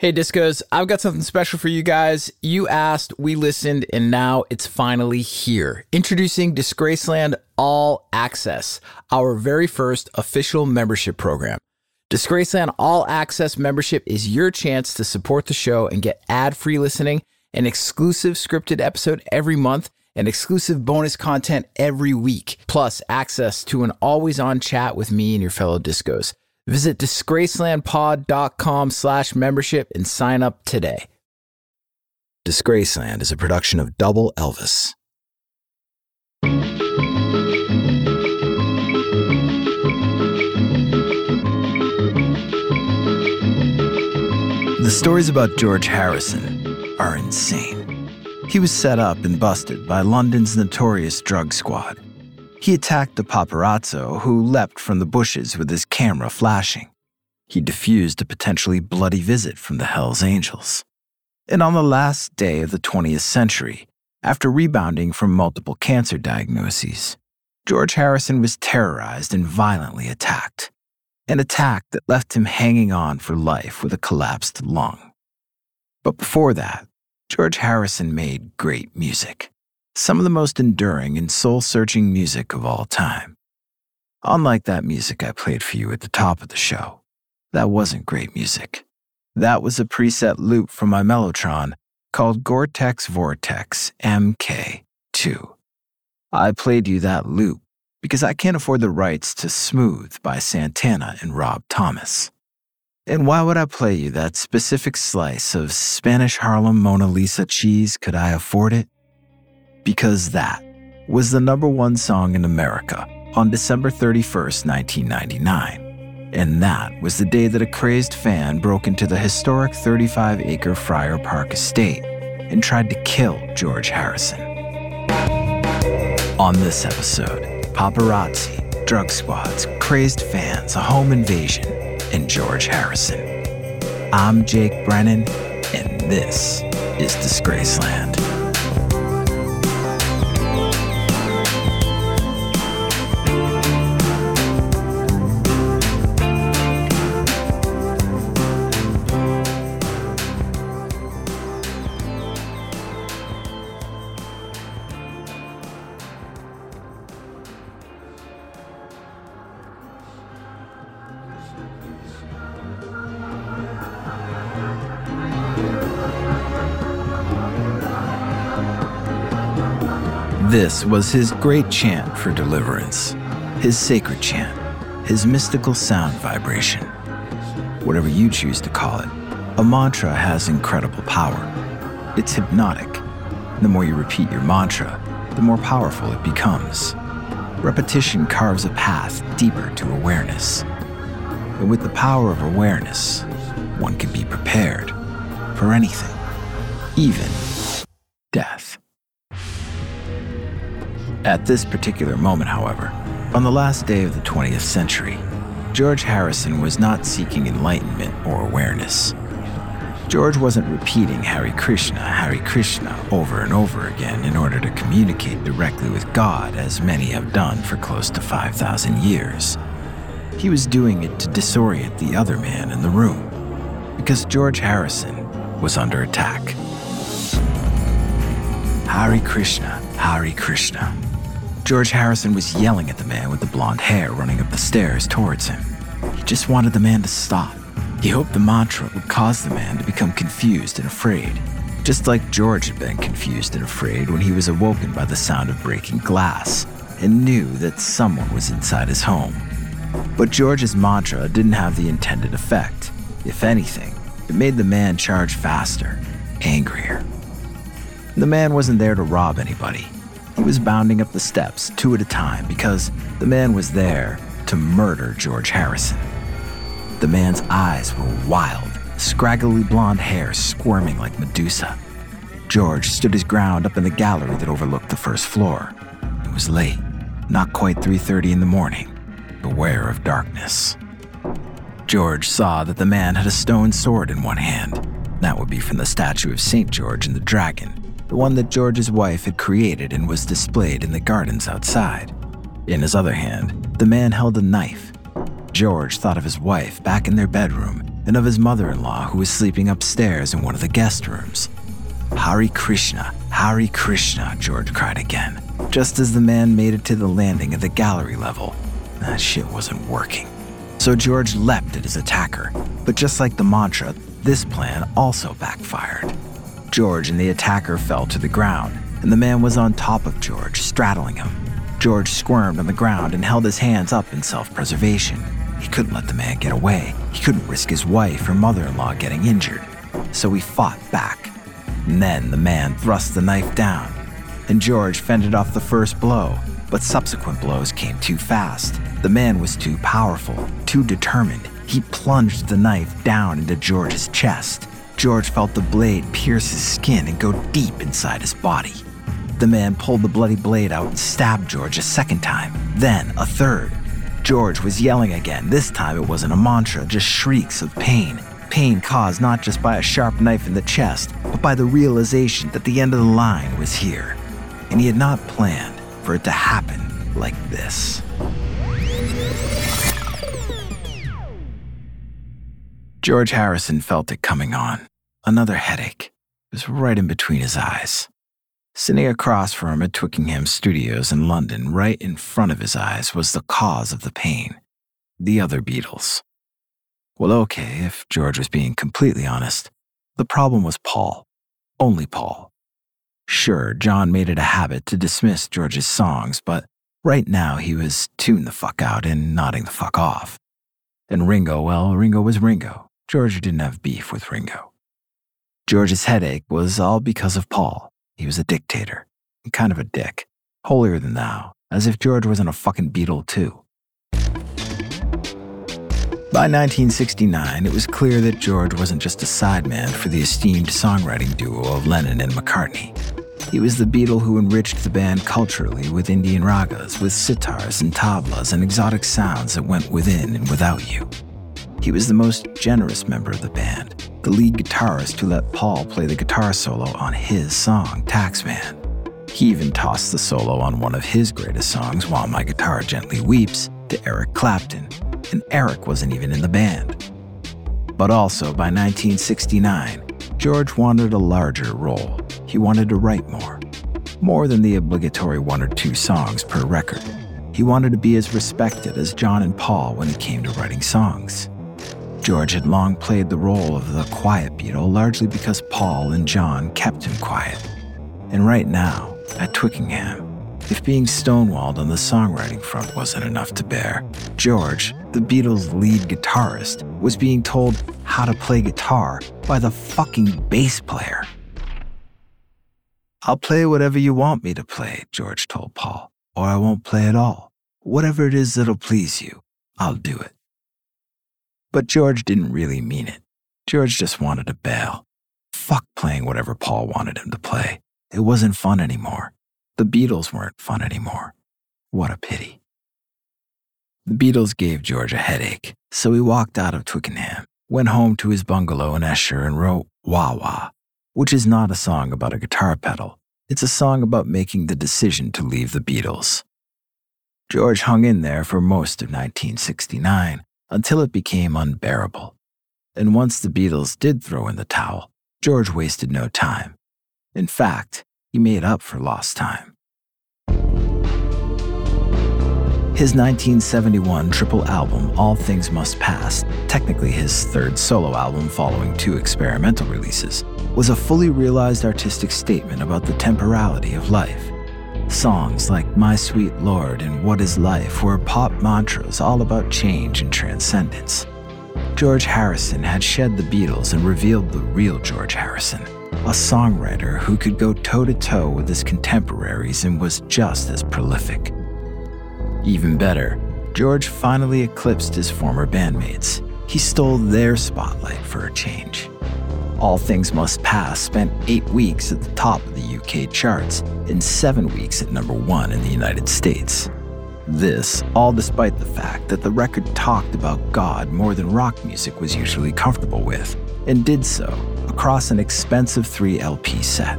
Hey, Discos, I've got something special for you guys. You asked, we listened, and now it's finally here. Introducing Disgraceland All Access, our very first official membership program. Disgraceland All Access membership is your chance to support the show and get ad free listening, an exclusive scripted episode every month, and exclusive bonus content every week, plus access to an always on chat with me and your fellow Discos. Visit disgracelandpod.com slash membership and sign up today. Disgraceland is a production of Double Elvis. The stories about George Harrison are insane. He was set up and busted by London's notorious drug squad. He attacked the paparazzo who leapt from the bushes with his camera flashing. He diffused a potentially bloody visit from the Hells Angels. And on the last day of the 20th century, after rebounding from multiple cancer diagnoses, George Harrison was terrorized and violently attacked. An attack that left him hanging on for life with a collapsed lung. But before that, George Harrison made great music some of the most enduring and soul searching music of all time. Unlike that music I played for you at the top of the show, that wasn't great music. That was a preset loop from my Mellotron called Gore-Tex Vortex MK2. I played you that loop because I can't afford the rights to Smooth by Santana and Rob Thomas. And why would I play you that specific slice of Spanish Harlem Mona Lisa cheese could I afford it? Because that was the number one song in America on December 31st, 1999. And that was the day that a crazed fan broke into the historic 35 acre Friar Park estate and tried to kill George Harrison. On this episode, paparazzi, drug squads, crazed fans, a home invasion, and George Harrison. I'm Jake Brennan, and this is Disgraceland. This was his great chant for deliverance, his sacred chant, his mystical sound vibration. Whatever you choose to call it, a mantra has incredible power. It's hypnotic. The more you repeat your mantra, the more powerful it becomes. Repetition carves a path deeper to awareness. And with the power of awareness, one can be prepared for anything, even death. At this particular moment, however, on the last day of the 20th century, George Harrison was not seeking enlightenment or awareness. George wasn't repeating Hare Krishna, Hare Krishna over and over again in order to communicate directly with God, as many have done for close to 5,000 years. He was doing it to disorient the other man in the room, because George Harrison was under attack. Hare Krishna, Hare Krishna. George Harrison was yelling at the man with the blonde hair running up the stairs towards him. He just wanted the man to stop. He hoped the mantra would cause the man to become confused and afraid, just like George had been confused and afraid when he was awoken by the sound of breaking glass and knew that someone was inside his home. But George's mantra didn't have the intended effect. If anything, it made the man charge faster, angrier. The man wasn't there to rob anybody. He was bounding up the steps two at a time because the man was there to murder George Harrison. The man's eyes were wild, scraggly blonde hair squirming like Medusa. George stood his ground up in the gallery that overlooked the first floor. It was late, not quite 3:30 in the morning. Beware of darkness. George saw that the man had a stone sword in one hand. That would be from the statue of St. George and the Dragon, the one that George's wife had created and was displayed in the gardens outside. In his other hand, the man held a knife. George thought of his wife back in their bedroom and of his mother in law who was sleeping upstairs in one of the guest rooms. Hare Krishna, Hare Krishna, George cried again, just as the man made it to the landing at the gallery level. That shit wasn't working. So George leapt at his attacker, but just like the mantra, this plan also backfired. George and the attacker fell to the ground, and the man was on top of George, straddling him. George squirmed on the ground and held his hands up in self preservation. He couldn't let the man get away. He couldn't risk his wife or mother in law getting injured. So he fought back. And then the man thrust the knife down, and George fended off the first blow, but subsequent blows came too fast. The man was too powerful, too determined. He plunged the knife down into George's chest. George felt the blade pierce his skin and go deep inside his body. The man pulled the bloody blade out and stabbed George a second time, then a third. George was yelling again. This time it wasn't a mantra, just shrieks of pain. Pain caused not just by a sharp knife in the chest, but by the realization that the end of the line was here. And he had not planned for it to happen like this. George Harrison felt it coming on. Another headache. Was right in between his eyes. Sitting across from him at Twickenham Studios in London, right in front of his eyes, was the cause of the pain the other Beatles. Well, okay, if George was being completely honest, the problem was Paul. Only Paul. Sure, John made it a habit to dismiss George's songs, but right now he was tune the fuck out and nodding the fuck off. And Ringo, well, Ringo was Ringo. George didn't have beef with Ringo. George's headache was all because of Paul. He was a dictator, kind of a dick, holier than thou, as if George wasn't a fucking Beatle, too. By 1969, it was clear that George wasn't just a sideman for the esteemed songwriting duo of Lennon and McCartney. He was the Beatle who enriched the band culturally with Indian ragas, with sitars and tablas and exotic sounds that went within and without you. He was the most generous member of the band, the lead guitarist who let Paul play the guitar solo on his song, Taxman. He even tossed the solo on one of his greatest songs, While My Guitar Gently Weeps, to Eric Clapton, and Eric wasn't even in the band. But also, by 1969, George wanted a larger role. He wanted to write more. More than the obligatory one or two songs per record. He wanted to be as respected as John and Paul when it came to writing songs. George had long played the role of the quiet Beatle largely because Paul and John kept him quiet. And right now, at Twickenham, if being stonewalled on the songwriting front wasn't enough to bear, George, the Beatles' lead guitarist, was being told how to play guitar by the fucking bass player. I'll play whatever you want me to play, George told Paul, or I won't play at all. Whatever it is that'll please you, I'll do it. But George didn't really mean it. George just wanted to bail. Fuck playing whatever Paul wanted him to play. It wasn't fun anymore. The Beatles weren't fun anymore. What a pity. The Beatles gave George a headache, so he walked out of Twickenham, went home to his bungalow in Esher, and wrote Wah Wah, which is not a song about a guitar pedal. It's a song about making the decision to leave the Beatles. George hung in there for most of 1969 until it became unbearable. And once the Beatles did throw in the towel, George wasted no time. In fact, he made up for lost time. His 1971 triple album, All Things Must Pass, technically his third solo album following two experimental releases, was a fully realized artistic statement about the temporality of life. Songs like My Sweet Lord and What is Life were pop mantras all about change and transcendence. George Harrison had shed the Beatles and revealed the real George Harrison, a songwriter who could go toe to toe with his contemporaries and was just as prolific. Even better, George finally eclipsed his former bandmates. He stole their spotlight for a change. All Things Must Pass spent eight weeks at the top of the UK charts and seven weeks at number one in the United States. This, all despite the fact that the record talked about God more than rock music was usually comfortable with, and did so across an expensive 3 LP set.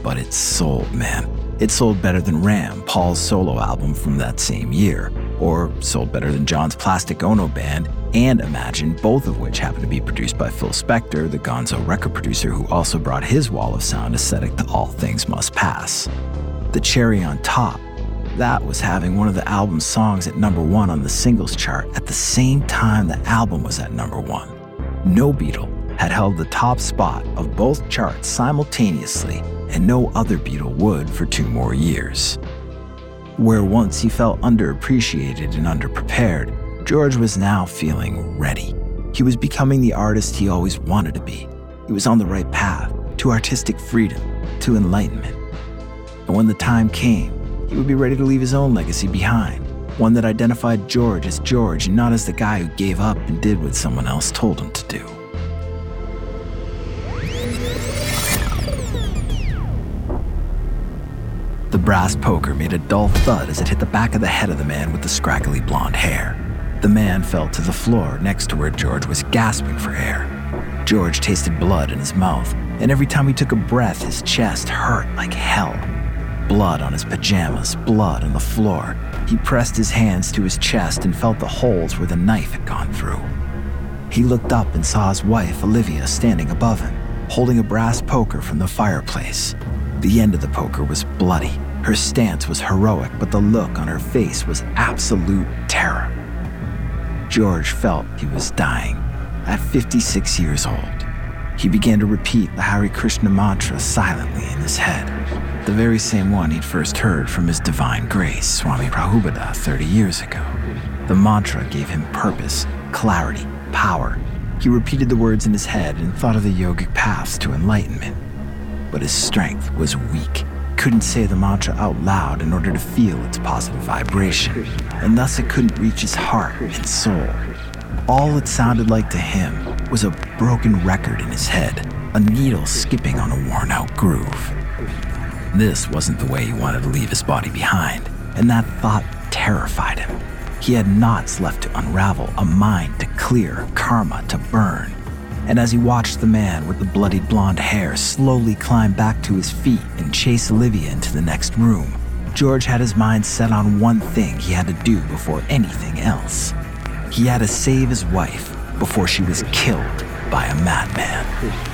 But it sold, man. It sold better than Ram, Paul's solo album from that same year, or sold better than John's Plastic Ono Band and Imagine, both of which happened to be produced by Phil Spector, the Gonzo record producer who also brought his wall of sound aesthetic to All Things Must Pass. The cherry on top that was having one of the album's songs at number one on the singles chart at the same time the album was at number one. No Beatle had held the top spot of both charts simultaneously, and no other Beatle would for two more years. Where once he felt underappreciated and underprepared, George was now feeling ready. He was becoming the artist he always wanted to be. He was on the right path to artistic freedom, to enlightenment. And when the time came, he would be ready to leave his own legacy behind, one that identified George as George and not as the guy who gave up and did what someone else told him to do. The brass poker made a dull thud as it hit the back of the head of the man with the scraggly blonde hair. The man fell to the floor next to where George was gasping for air. George tasted blood in his mouth, and every time he took a breath, his chest hurt like hell. Blood on his pajamas, blood on the floor. He pressed his hands to his chest and felt the holes where the knife had gone through. He looked up and saw his wife, Olivia, standing above him, holding a brass poker from the fireplace. The end of the poker was bloody. Her stance was heroic, but the look on her face was absolute terror. George felt he was dying at 56 years old. He began to repeat the Hare Krishna mantra silently in his head the very same one he'd first heard from his divine grace, Swami Prabhupada, 30 years ago. The mantra gave him purpose, clarity, power. He repeated the words in his head and thought of the yogic paths to enlightenment. But his strength was weak. Couldn't say the mantra out loud in order to feel its positive vibration, and thus it couldn't reach his heart and soul. All it sounded like to him was a broken record in his head, a needle skipping on a worn out groove. This wasn't the way he wanted to leave his body behind, and that thought terrified him. He had knots left to unravel, a mind to clear, karma to burn. And as he watched the man with the bloodied blonde hair slowly climb back to his feet and chase Olivia into the next room, George had his mind set on one thing he had to do before anything else. He had to save his wife before she was killed by a madman.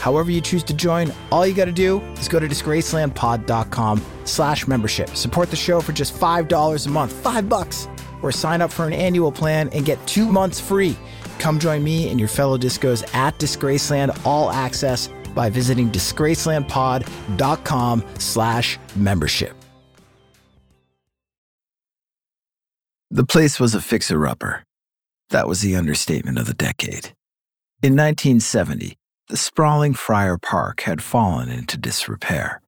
However you choose to join, all you got to do is go to disgracelandpod.com slash membership. Support the show for just $5 a month, five bucks, or sign up for an annual plan and get two months free. Come join me and your fellow discos at Disgraceland All Access by visiting disgracelandpod.com slash membership. The place was a fixer upper. That was the understatement of the decade. In 1970, the sprawling Friar Park had fallen into disrepair.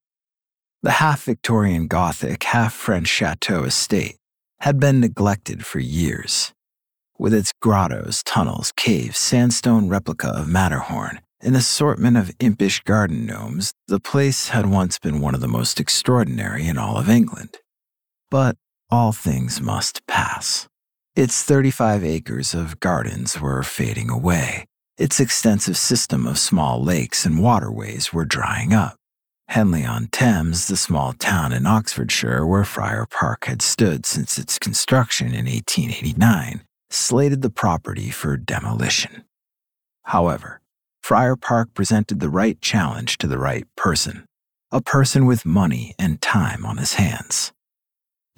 The half Victorian Gothic, half French chateau estate had been neglected for years. With its grottos, tunnels, caves, sandstone replica of Matterhorn, an assortment of impish garden gnomes, the place had once been one of the most extraordinary in all of England. But all things must pass. Its 35 acres of gardens were fading away. Its extensive system of small lakes and waterways were drying up. Henley on Thames, the small town in Oxfordshire where Friar Park had stood since its construction in 1889, slated the property for demolition. However, Friar Park presented the right challenge to the right person, a person with money and time on his hands.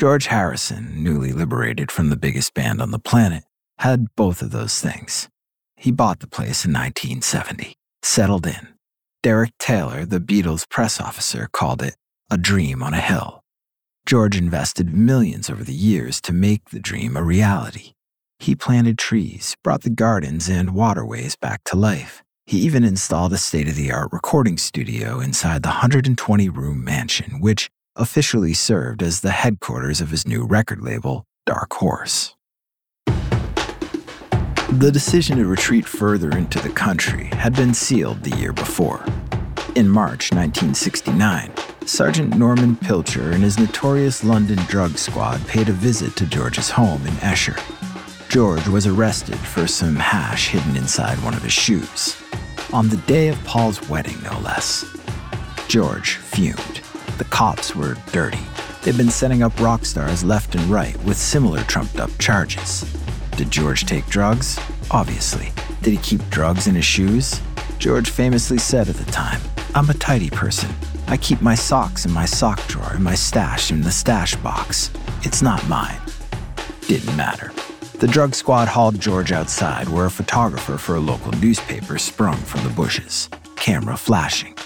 George Harrison, newly liberated from the biggest band on the planet, had both of those things. He bought the place in 1970, settled in. Derek Taylor, the Beatles press officer, called it a dream on a hill. George invested millions over the years to make the dream a reality. He planted trees, brought the gardens and waterways back to life. He even installed a state of the art recording studio inside the 120 room mansion, which officially served as the headquarters of his new record label, Dark Horse. The decision to retreat further into the country had been sealed the year before. In March 1969, Sergeant Norman Pilcher and his notorious London drug squad paid a visit to George's home in Esher. George was arrested for some hash hidden inside one of his shoes. On the day of Paul's wedding, no less. George fumed. The cops were dirty. They'd been setting up rock stars left and right with similar trumped up charges. Did George take drugs? Obviously. Did he keep drugs in his shoes? George famously said at the time, I'm a tidy person. I keep my socks in my sock drawer and my stash in the stash box. It's not mine. Didn't matter. The drug squad hauled George outside where a photographer for a local newspaper sprung from the bushes, camera flashing.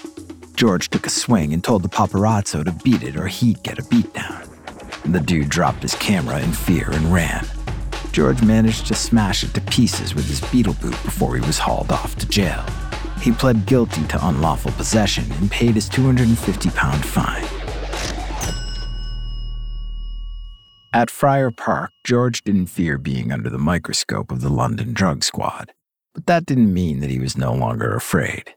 George took a swing and told the paparazzo to beat it or he'd get a beatdown. The dude dropped his camera in fear and ran. George managed to smash it to pieces with his Beatle boot before he was hauled off to jail. He pled guilty to unlawful possession and paid his 250 pound fine. At Friar Park, George didn't fear being under the microscope of the London drug squad, but that didn't mean that he was no longer afraid.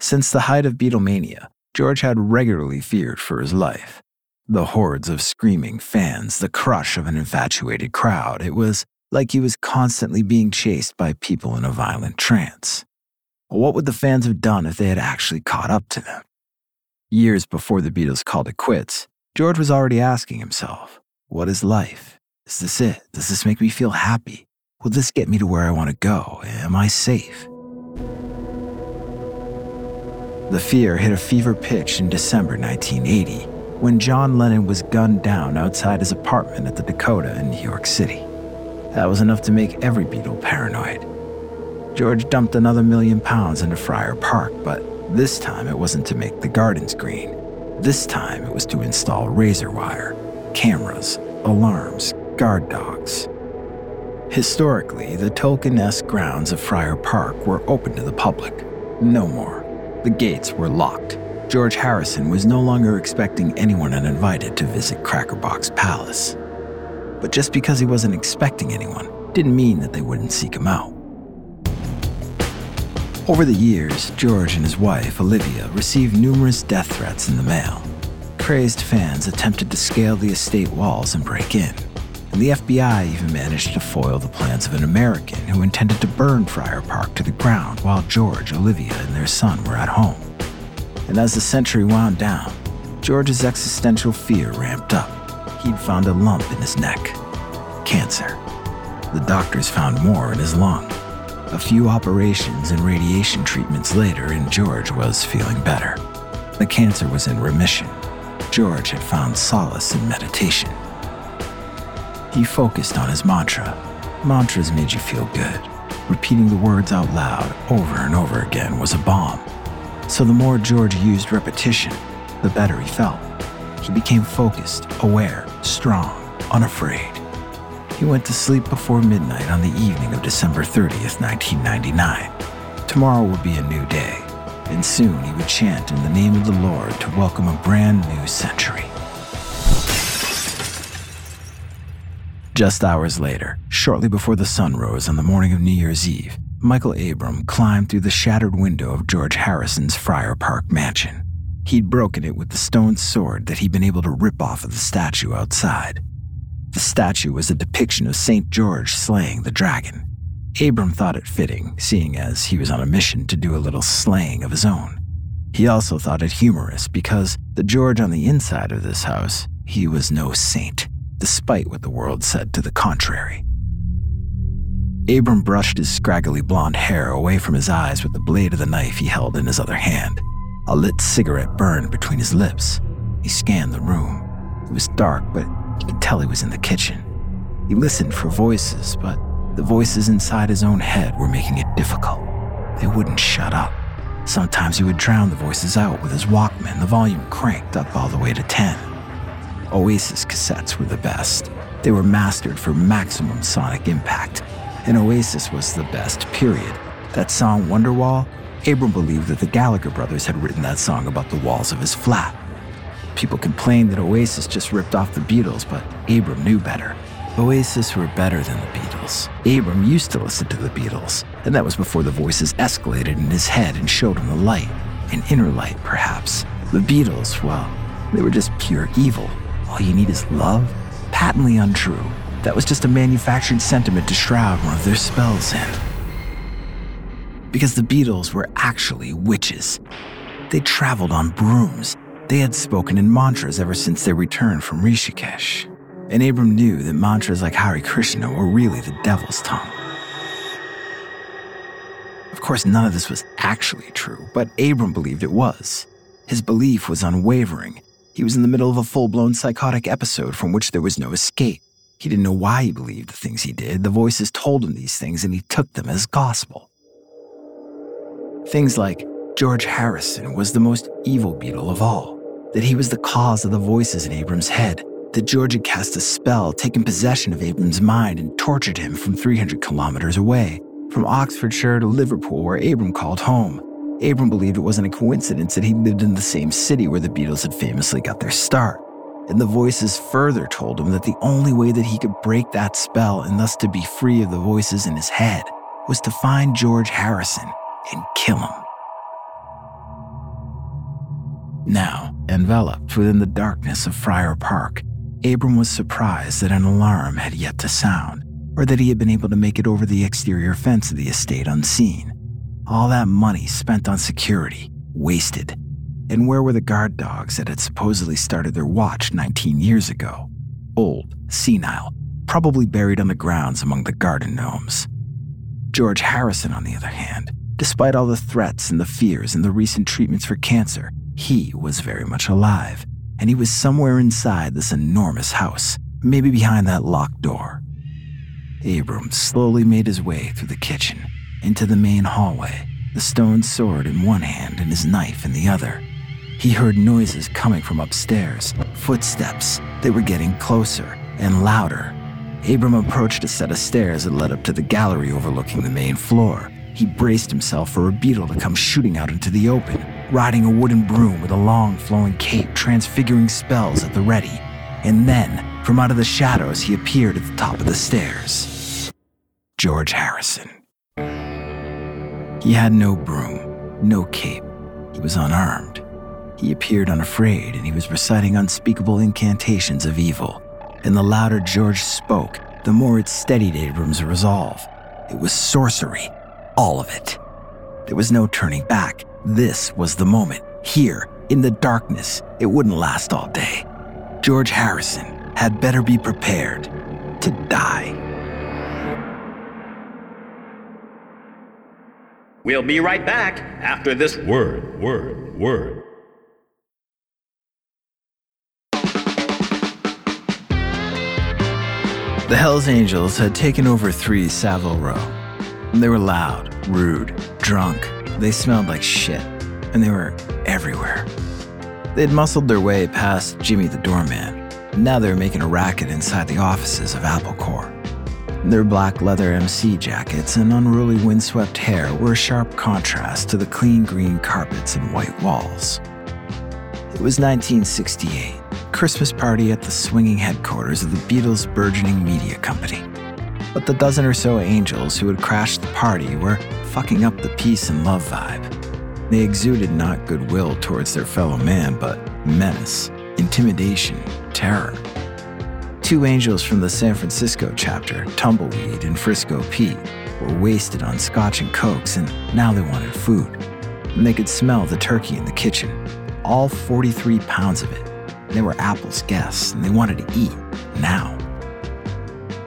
Since the height of Beatlemania, George had regularly feared for his life the hordes of screaming fans, the crush of an infatuated crowd. It was like he was constantly being chased by people in a violent trance. What would the fans have done if they had actually caught up to them? Years before the Beatles called it quits, George was already asking himself, What is life? Is this it? Does this make me feel happy? Will this get me to where I want to go? Am I safe? The fear hit a fever pitch in December 1980 when John Lennon was gunned down outside his apartment at the Dakota in New York City. That was enough to make every Beatle paranoid. George dumped another million pounds into Friar Park, but this time it wasn't to make the gardens green. This time it was to install razor wire, cameras, alarms, guard dogs. Historically, the Tolkien esque grounds of Friar Park were open to the public. No more. The gates were locked George Harrison was no longer expecting anyone uninvited to visit Crackerbox Palace. But just because he wasn't expecting anyone didn't mean that they wouldn't seek him out. Over the years, George and his wife, Olivia, received numerous death threats in the mail. Crazed fans attempted to scale the estate walls and break in, and the FBI even managed to foil the plans of an American who intended to burn Friar Park to the ground while George, Olivia, and their son were at home. And as the century wound down, George's existential fear ramped up. He'd found a lump in his neck cancer. The doctors found more in his lung. A few operations and radiation treatments later, and George was feeling better. The cancer was in remission. George had found solace in meditation. He focused on his mantra. Mantras made you feel good. Repeating the words out loud over and over again was a balm. So the more George used repetition, the better he felt. He became focused, aware, strong, unafraid. He went to sleep before midnight on the evening of December 30th, 1999. Tomorrow would be a new day, and soon he would chant in the name of the Lord to welcome a brand new century. Just hours later, shortly before the sun rose on the morning of New Year's Eve, Michael Abram climbed through the shattered window of George Harrison's Friar Park mansion. He'd broken it with the stone sword that he'd been able to rip off of the statue outside. The statue was a depiction of St. George slaying the dragon. Abram thought it fitting, seeing as he was on a mission to do a little slaying of his own. He also thought it humorous because the George on the inside of this house, he was no saint, despite what the world said to the contrary. Abram brushed his scraggly blonde hair away from his eyes with the blade of the knife he held in his other hand. A lit cigarette burned between his lips. He scanned the room. It was dark, but he could tell he was in the kitchen. He listened for voices, but the voices inside his own head were making it difficult. They wouldn't shut up. Sometimes he would drown the voices out with his Walkman, the volume cranked up all the way to 10. Oasis cassettes were the best. They were mastered for maximum sonic impact, and Oasis was the best, period. That song, Wonderwall, Abram believed that the Gallagher brothers had written that song about the walls of his flat. People complained that Oasis just ripped off the Beatles, but Abram knew better. Oasis were better than the Beatles. Abram used to listen to the Beatles, and that was before the voices escalated in his head and showed him the light, an inner light, perhaps. The Beatles, well, they were just pure evil. All you need is love? Patently untrue. That was just a manufactured sentiment to shroud one of their spells in. Because the Beatles were actually witches. They traveled on brooms they had spoken in mantras ever since their return from Rishikesh, and Abram knew that mantras like Hare Krishna were really the devil's tongue. Of course, none of this was actually true, but Abram believed it was. His belief was unwavering. He was in the middle of a full blown psychotic episode from which there was no escape. He didn't know why he believed the things he did. The voices told him these things, and he took them as gospel. Things like George Harrison was the most evil Beatle of all that he was the cause of the voices in Abram's head, that George had cast a spell, taken possession of Abram's mind, and tortured him from 300 kilometers away, from Oxfordshire to Liverpool, where Abram called home. Abram believed it wasn't a coincidence that he lived in the same city where the Beatles had famously got their start. And the voices further told him that the only way that he could break that spell and thus to be free of the voices in his head was to find George Harrison and kill him. Now, enveloped within the darkness of Friar Park, Abram was surprised that an alarm had yet to sound, or that he had been able to make it over the exterior fence of the estate unseen. All that money spent on security, wasted. And where were the guard dogs that had supposedly started their watch 19 years ago? Old, senile, probably buried on the grounds among the garden gnomes. George Harrison, on the other hand, despite all the threats and the fears and the recent treatments for cancer, he was very much alive, and he was somewhere inside this enormous house, maybe behind that locked door. Abram slowly made his way through the kitchen, into the main hallway, the stone sword in one hand and his knife in the other. He heard noises coming from upstairs, footsteps. They were getting closer and louder. Abram approached a set of stairs that led up to the gallery overlooking the main floor. He braced himself for a Beatle to come shooting out into the open, riding a wooden broom with a long flowing cape, transfiguring spells at the ready. And then, from out of the shadows, he appeared at the top of the stairs. George Harrison. He had no broom, no cape. He was unarmed. He appeared unafraid, and he was reciting unspeakable incantations of evil. And the louder George spoke, the more it steadied Abram's resolve. It was sorcery, all of it. There was no turning back. This was the moment. Here, in the darkness, it wouldn't last all day. George Harrison had better be prepared to die. We'll be right back after this word, word, word. The Hells Angels had taken over 3 Savile Row. They were loud, rude, drunk. They smelled like shit, and they were everywhere. They'd muscled their way past Jimmy the doorman, now they were making a racket inside the offices of Apple Corps. Their black leather MC jackets and unruly windswept hair were a sharp contrast to the clean green carpets and white walls. It was 1968, Christmas party at the swinging headquarters of the Beatles' burgeoning media company. But the dozen or so angels who had crashed the party were fucking up the peace and love vibe. They exuded not goodwill towards their fellow man, but menace, intimidation, terror. Two angels from the San Francisco chapter, Tumbleweed and Frisco Pete, were wasted on scotch and cokes, and now they wanted food. And they could smell the turkey in the kitchen, all 43 pounds of it. They were Apple's guests, and they wanted to eat now.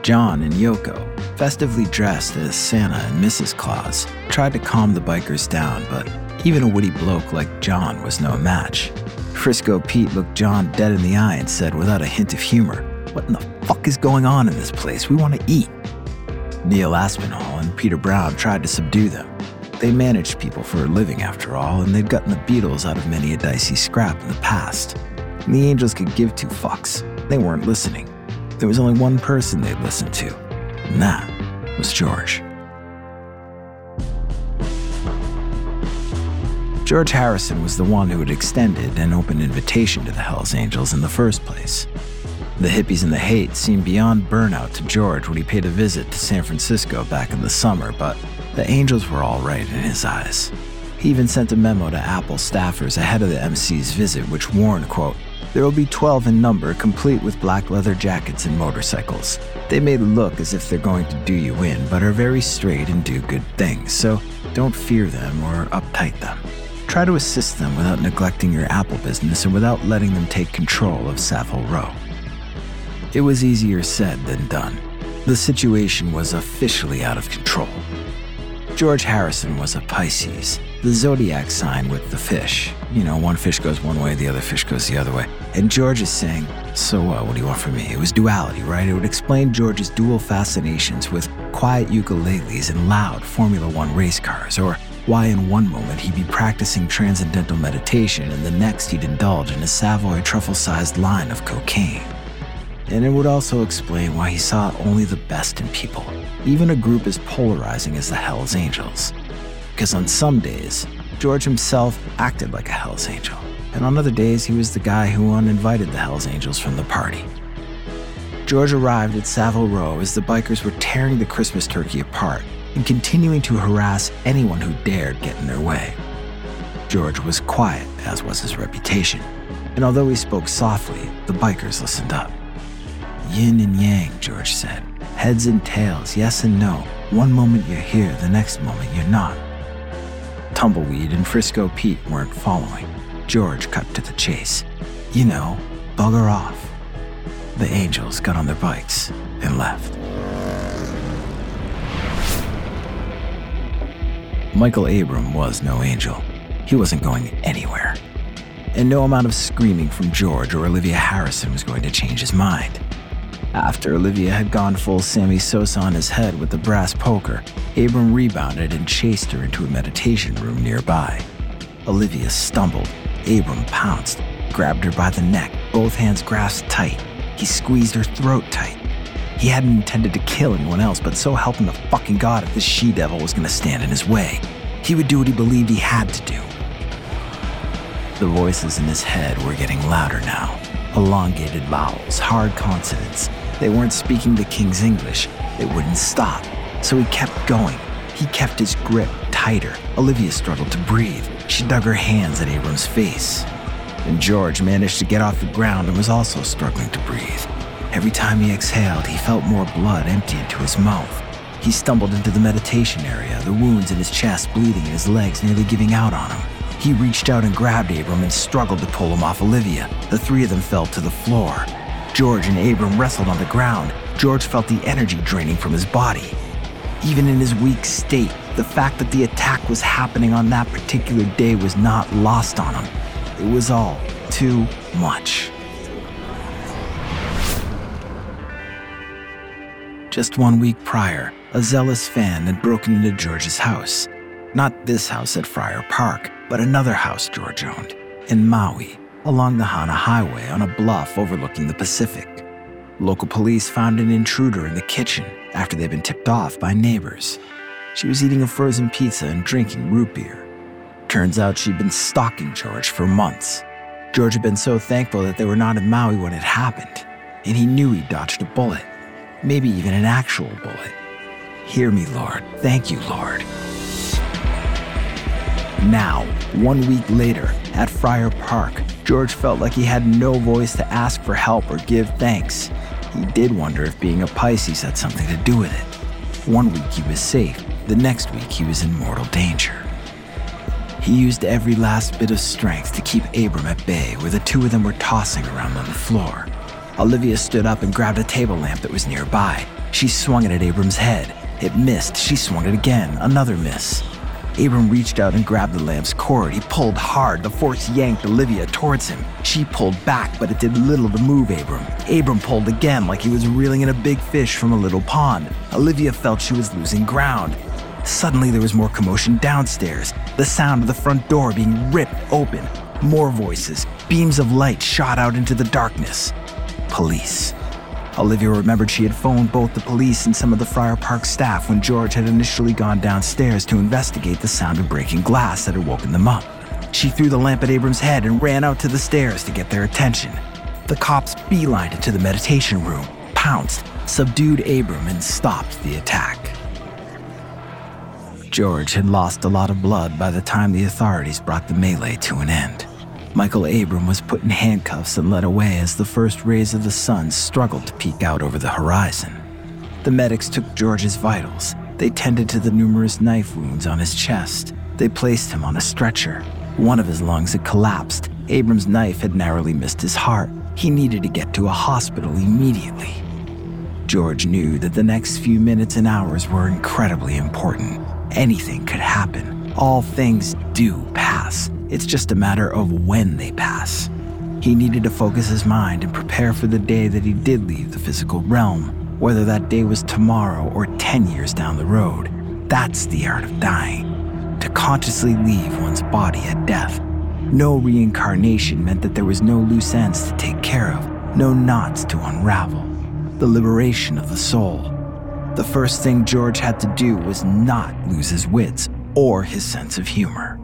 John and Yoko, festively dressed as Santa and Mrs. Claus, tried to calm the bikers down, but even a witty bloke like John was no match. Frisco Pete looked John dead in the eye and said without a hint of humor, what in the fuck is going on in this place? We want to eat. Neil Aspinall and Peter Brown tried to subdue them. They managed people for a living, after all, and they'd gotten the Beatles out of many a dicey scrap in the past. The Angels could give two fucks. They weren't listening. There was only one person they'd listen to, and that was George. George Harrison was the one who had extended an open invitation to the Hells Angels in the first place. The hippies and the Haight seemed beyond burnout to George when he paid a visit to San Francisco back in the summer, but the Angels were all right in his eyes. He even sent a memo to Apple staffers ahead of the MC's visit, which warned, quote, there will be 12 in number, complete with black leather jackets and motorcycles. They may look as if they're going to do you in, but are very straight and do good things, so don't fear them or uptight them. Try to assist them without neglecting your Apple business and without letting them take control of Savile Row. It was easier said than done. The situation was officially out of control. George Harrison was a Pisces, the zodiac sign with the fish. You know, one fish goes one way, the other fish goes the other way. And George is saying, So uh, what do you want from me? It was duality, right? It would explain George's dual fascinations with quiet ukuleles and loud Formula One race cars, or why in one moment he'd be practicing transcendental meditation and the next he'd indulge in a Savoy truffle sized line of cocaine and it would also explain why he saw only the best in people, even a group as polarizing as the Hells Angels. Because on some days, George himself acted like a Hells Angel, and on other days, he was the guy who uninvited the Hells Angels from the party. George arrived at Savile Row as the bikers were tearing the Christmas turkey apart and continuing to harass anyone who dared get in their way. George was quiet, as was his reputation, and although he spoke softly, the bikers listened up. Yin and yang, George said. Heads and tails, yes and no. One moment you're here, the next moment you're not. Tumbleweed and Frisco Pete weren't following. George cut to the chase. You know, bugger off. The angels got on their bikes and left. Michael Abram was no angel. He wasn't going anywhere. And no amount of screaming from George or Olivia Harrison was going to change his mind. After Olivia had gone full Sammy Sosa on his head with the brass poker, Abram rebounded and chased her into a meditation room nearby. Olivia stumbled. Abram pounced, grabbed her by the neck, both hands grasped tight. He squeezed her throat tight. He hadn't intended to kill anyone else, but so help him the fucking God if this she devil was gonna stand in his way. He would do what he believed he had to do. The voices in his head were getting louder now. Elongated vowels, hard consonants, they weren't speaking the king's English. They wouldn't stop. So he kept going. He kept his grip tighter. Olivia struggled to breathe. She dug her hands at Abram's face. And George managed to get off the ground and was also struggling to breathe. Every time he exhaled, he felt more blood empty into his mouth. He stumbled into the meditation area, the wounds in his chest bleeding and his legs nearly giving out on him. He reached out and grabbed Abram and struggled to pull him off Olivia. The three of them fell to the floor. George and Abram wrestled on the ground. George felt the energy draining from his body. Even in his weak state, the fact that the attack was happening on that particular day was not lost on him. It was all too much. Just one week prior, a zealous fan had broken into George's house. Not this house at Friar Park, but another house George owned in Maui along the Hana Highway on a bluff overlooking the Pacific. Local police found an intruder in the kitchen after they'd been tipped off by neighbors. She was eating a frozen pizza and drinking root beer. Turns out she'd been stalking George for months. George had been so thankful that they were not in Maui when it happened, and he knew he'd dodged a bullet, maybe even an actual bullet. Hear me, Lord. Thank you, Lord. Now, one week later, at Friar Park, George felt like he had no voice to ask for help or give thanks. He did wonder if being a Pisces had something to do with it. One week he was safe, the next week he was in mortal danger. He used every last bit of strength to keep Abram at bay, where the two of them were tossing around on the floor. Olivia stood up and grabbed a table lamp that was nearby. She swung it at Abram's head. It missed. She swung it again. Another miss. Abram reached out and grabbed the lamp's cord. He pulled hard. The force yanked Olivia towards him. She pulled back, but it did little to move Abram. Abram pulled again like he was reeling in a big fish from a little pond. Olivia felt she was losing ground. Suddenly, there was more commotion downstairs. The sound of the front door being ripped open. More voices. Beams of light shot out into the darkness. Police. Olivia remembered she had phoned both the police and some of the Friar Park staff when George had initially gone downstairs to investigate the sound of breaking glass that had woken them up. She threw the lamp at Abram's head and ran out to the stairs to get their attention. The cops beelined it to the meditation room, pounced, subdued Abram, and stopped the attack. George had lost a lot of blood by the time the authorities brought the melee to an end. Michael Abram was put in handcuffs and led away as the first rays of the sun struggled to peek out over the horizon. The medics took George's vitals. They tended to the numerous knife wounds on his chest. They placed him on a stretcher. One of his lungs had collapsed. Abram's knife had narrowly missed his heart. He needed to get to a hospital immediately. George knew that the next few minutes and hours were incredibly important. Anything could happen. All things do pass. It's just a matter of when they pass. He needed to focus his mind and prepare for the day that he did leave the physical realm, whether that day was tomorrow or 10 years down the road. That's the art of dying. To consciously leave one's body at death. No reincarnation meant that there was no loose ends to take care of, no knots to unravel. The liberation of the soul. The first thing George had to do was not lose his wits or his sense of humor.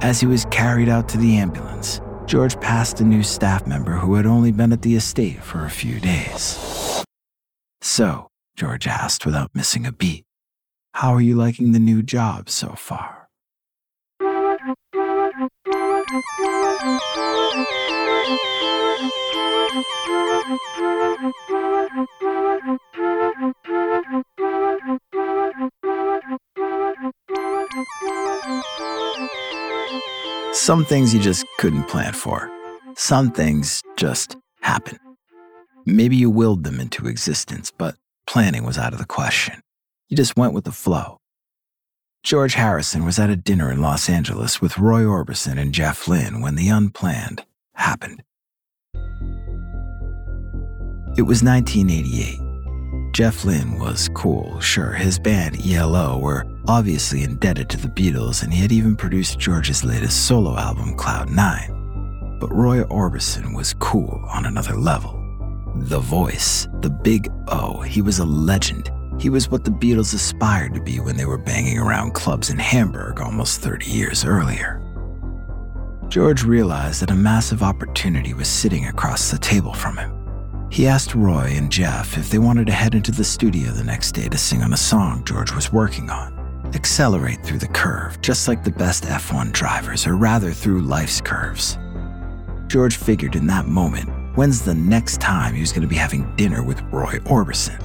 As he was carried out to the ambulance, George passed a new staff member who had only been at the estate for a few days. So, George asked without missing a beat, How are you liking the new job so far? Some things you just couldn't plan for. Some things just happen. Maybe you willed them into existence, but planning was out of the question. You just went with the flow. George Harrison was at a dinner in Los Angeles with Roy Orbison and Jeff Lynne when the unplanned happened. It was 1988. Jeff Lynne was cool, sure. His band ELO were obviously indebted to the Beatles, and he had even produced George's latest solo album, Cloud Nine. But Roy Orbison was cool on another level. The voice, the big O, he was a legend. He was what the Beatles aspired to be when they were banging around clubs in Hamburg almost 30 years earlier. George realized that a massive opportunity was sitting across the table from him. He asked Roy and Jeff if they wanted to head into the studio the next day to sing on a song George was working on. Accelerate through the curve, just like the best F1 drivers, or rather through life's curves. George figured in that moment, when's the next time he was going to be having dinner with Roy Orbison?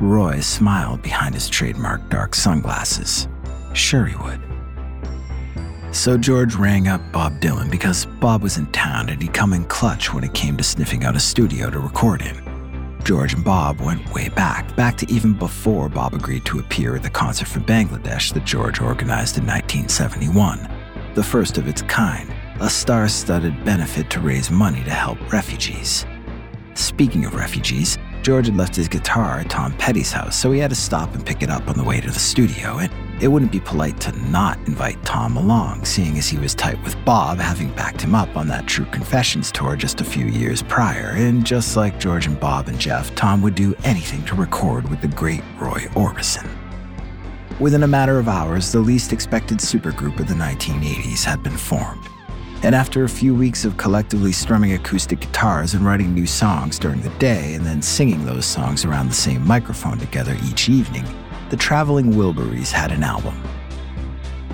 Roy smiled behind his trademark dark sunglasses. Sure, he would. So George rang up Bob Dylan because Bob was in town and he'd come in clutch when it came to sniffing out a studio to record in. George and Bob went way back, back to even before Bob agreed to appear at the concert for Bangladesh that George organized in 1971, the first of its kind, a star studded benefit to raise money to help refugees. Speaking of refugees, George had left his guitar at Tom Petty's house, so he had to stop and pick it up on the way to the studio. And it wouldn't be polite to not invite Tom along, seeing as he was tight with Bob, having backed him up on that True Confessions tour just a few years prior. And just like George and Bob and Jeff, Tom would do anything to record with the great Roy Orbison. Within a matter of hours, the least expected supergroup of the 1980s had been formed. And after a few weeks of collectively strumming acoustic guitars and writing new songs during the day and then singing those songs around the same microphone together each evening, the Traveling Wilburys had an album.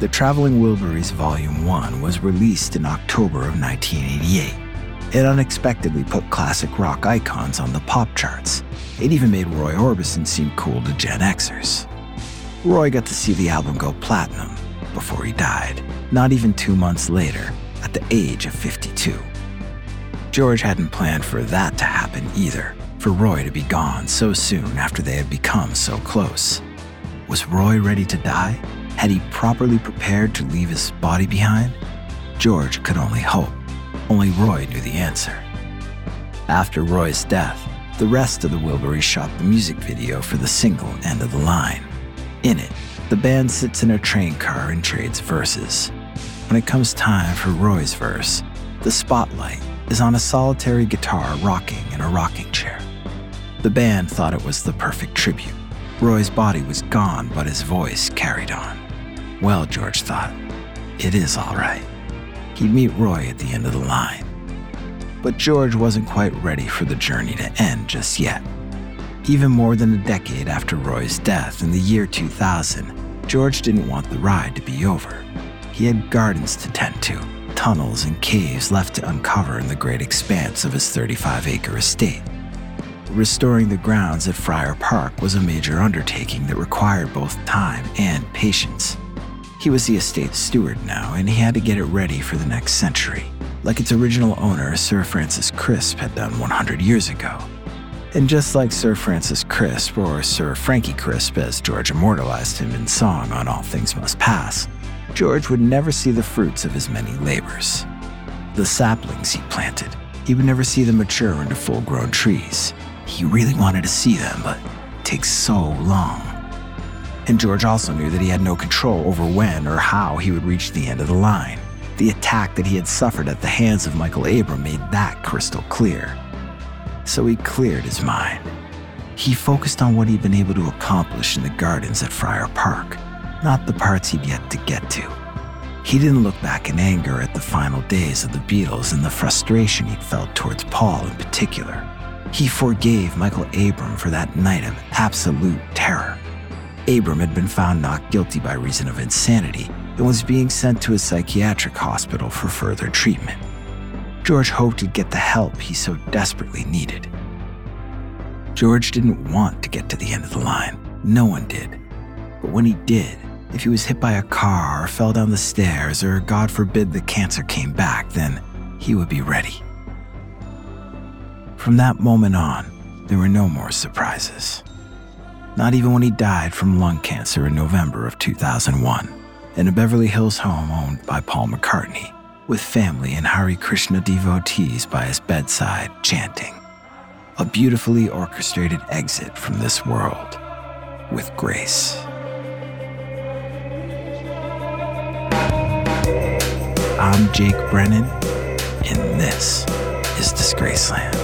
The Traveling Wilburys Volume 1 was released in October of 1988. It unexpectedly put classic rock icons on the pop charts. It even made Roy Orbison seem cool to Gen Xers. Roy got to see the album go platinum before he died, not even two months later, at the age of 52. George hadn't planned for that to happen either, for Roy to be gone so soon after they had become so close. Was Roy ready to die? Had he properly prepared to leave his body behind? George could only hope. Only Roy knew the answer. After Roy's death, the rest of the Wilburys shot the music video for the single End of the Line. In it, the band sits in a train car and trades verses. When it comes time for Roy's verse, the spotlight is on a solitary guitar rocking in a rocking chair. The band thought it was the perfect tribute. Roy's body was gone, but his voice carried on. Well, George thought, it is all right. He'd meet Roy at the end of the line. But George wasn't quite ready for the journey to end just yet. Even more than a decade after Roy's death in the year 2000, George didn't want the ride to be over. He had gardens to tend to, tunnels and caves left to uncover in the great expanse of his 35 acre estate. Restoring the grounds at Friar Park was a major undertaking that required both time and patience. He was the estate steward now, and he had to get it ready for the next century, like its original owner, Sir Francis Crisp, had done 100 years ago. And just like Sir Francis Crisp, or Sir Frankie Crisp as George immortalized him in song on All Things Must Pass, George would never see the fruits of his many labors. The saplings he planted, he would never see them mature into full grown trees. He really wanted to see them, but it takes so long. And George also knew that he had no control over when or how he would reach the end of the line. The attack that he had suffered at the hands of Michael Abram made that crystal clear. So he cleared his mind. He focused on what he'd been able to accomplish in the gardens at Friar Park not the parts he'd yet to get to. He didn't look back in anger at the final days of the Beatles and the frustration he'd felt towards Paul in particular. He forgave Michael Abram for that night of absolute terror. Abram had been found not guilty by reason of insanity and was being sent to a psychiatric hospital for further treatment. George hoped he'd get the help he so desperately needed. George didn't want to get to the end of the line. No one did. But when he did, if he was hit by a car or fell down the stairs, or God forbid the cancer came back, then he would be ready. From that moment on, there were no more surprises. Not even when he died from lung cancer in November of 2001 in a Beverly Hills home owned by Paul McCartney, with family and Hare Krishna devotees by his bedside chanting. A beautifully orchestrated exit from this world with grace. I'm Jake Brennan, and this is Disgraceland.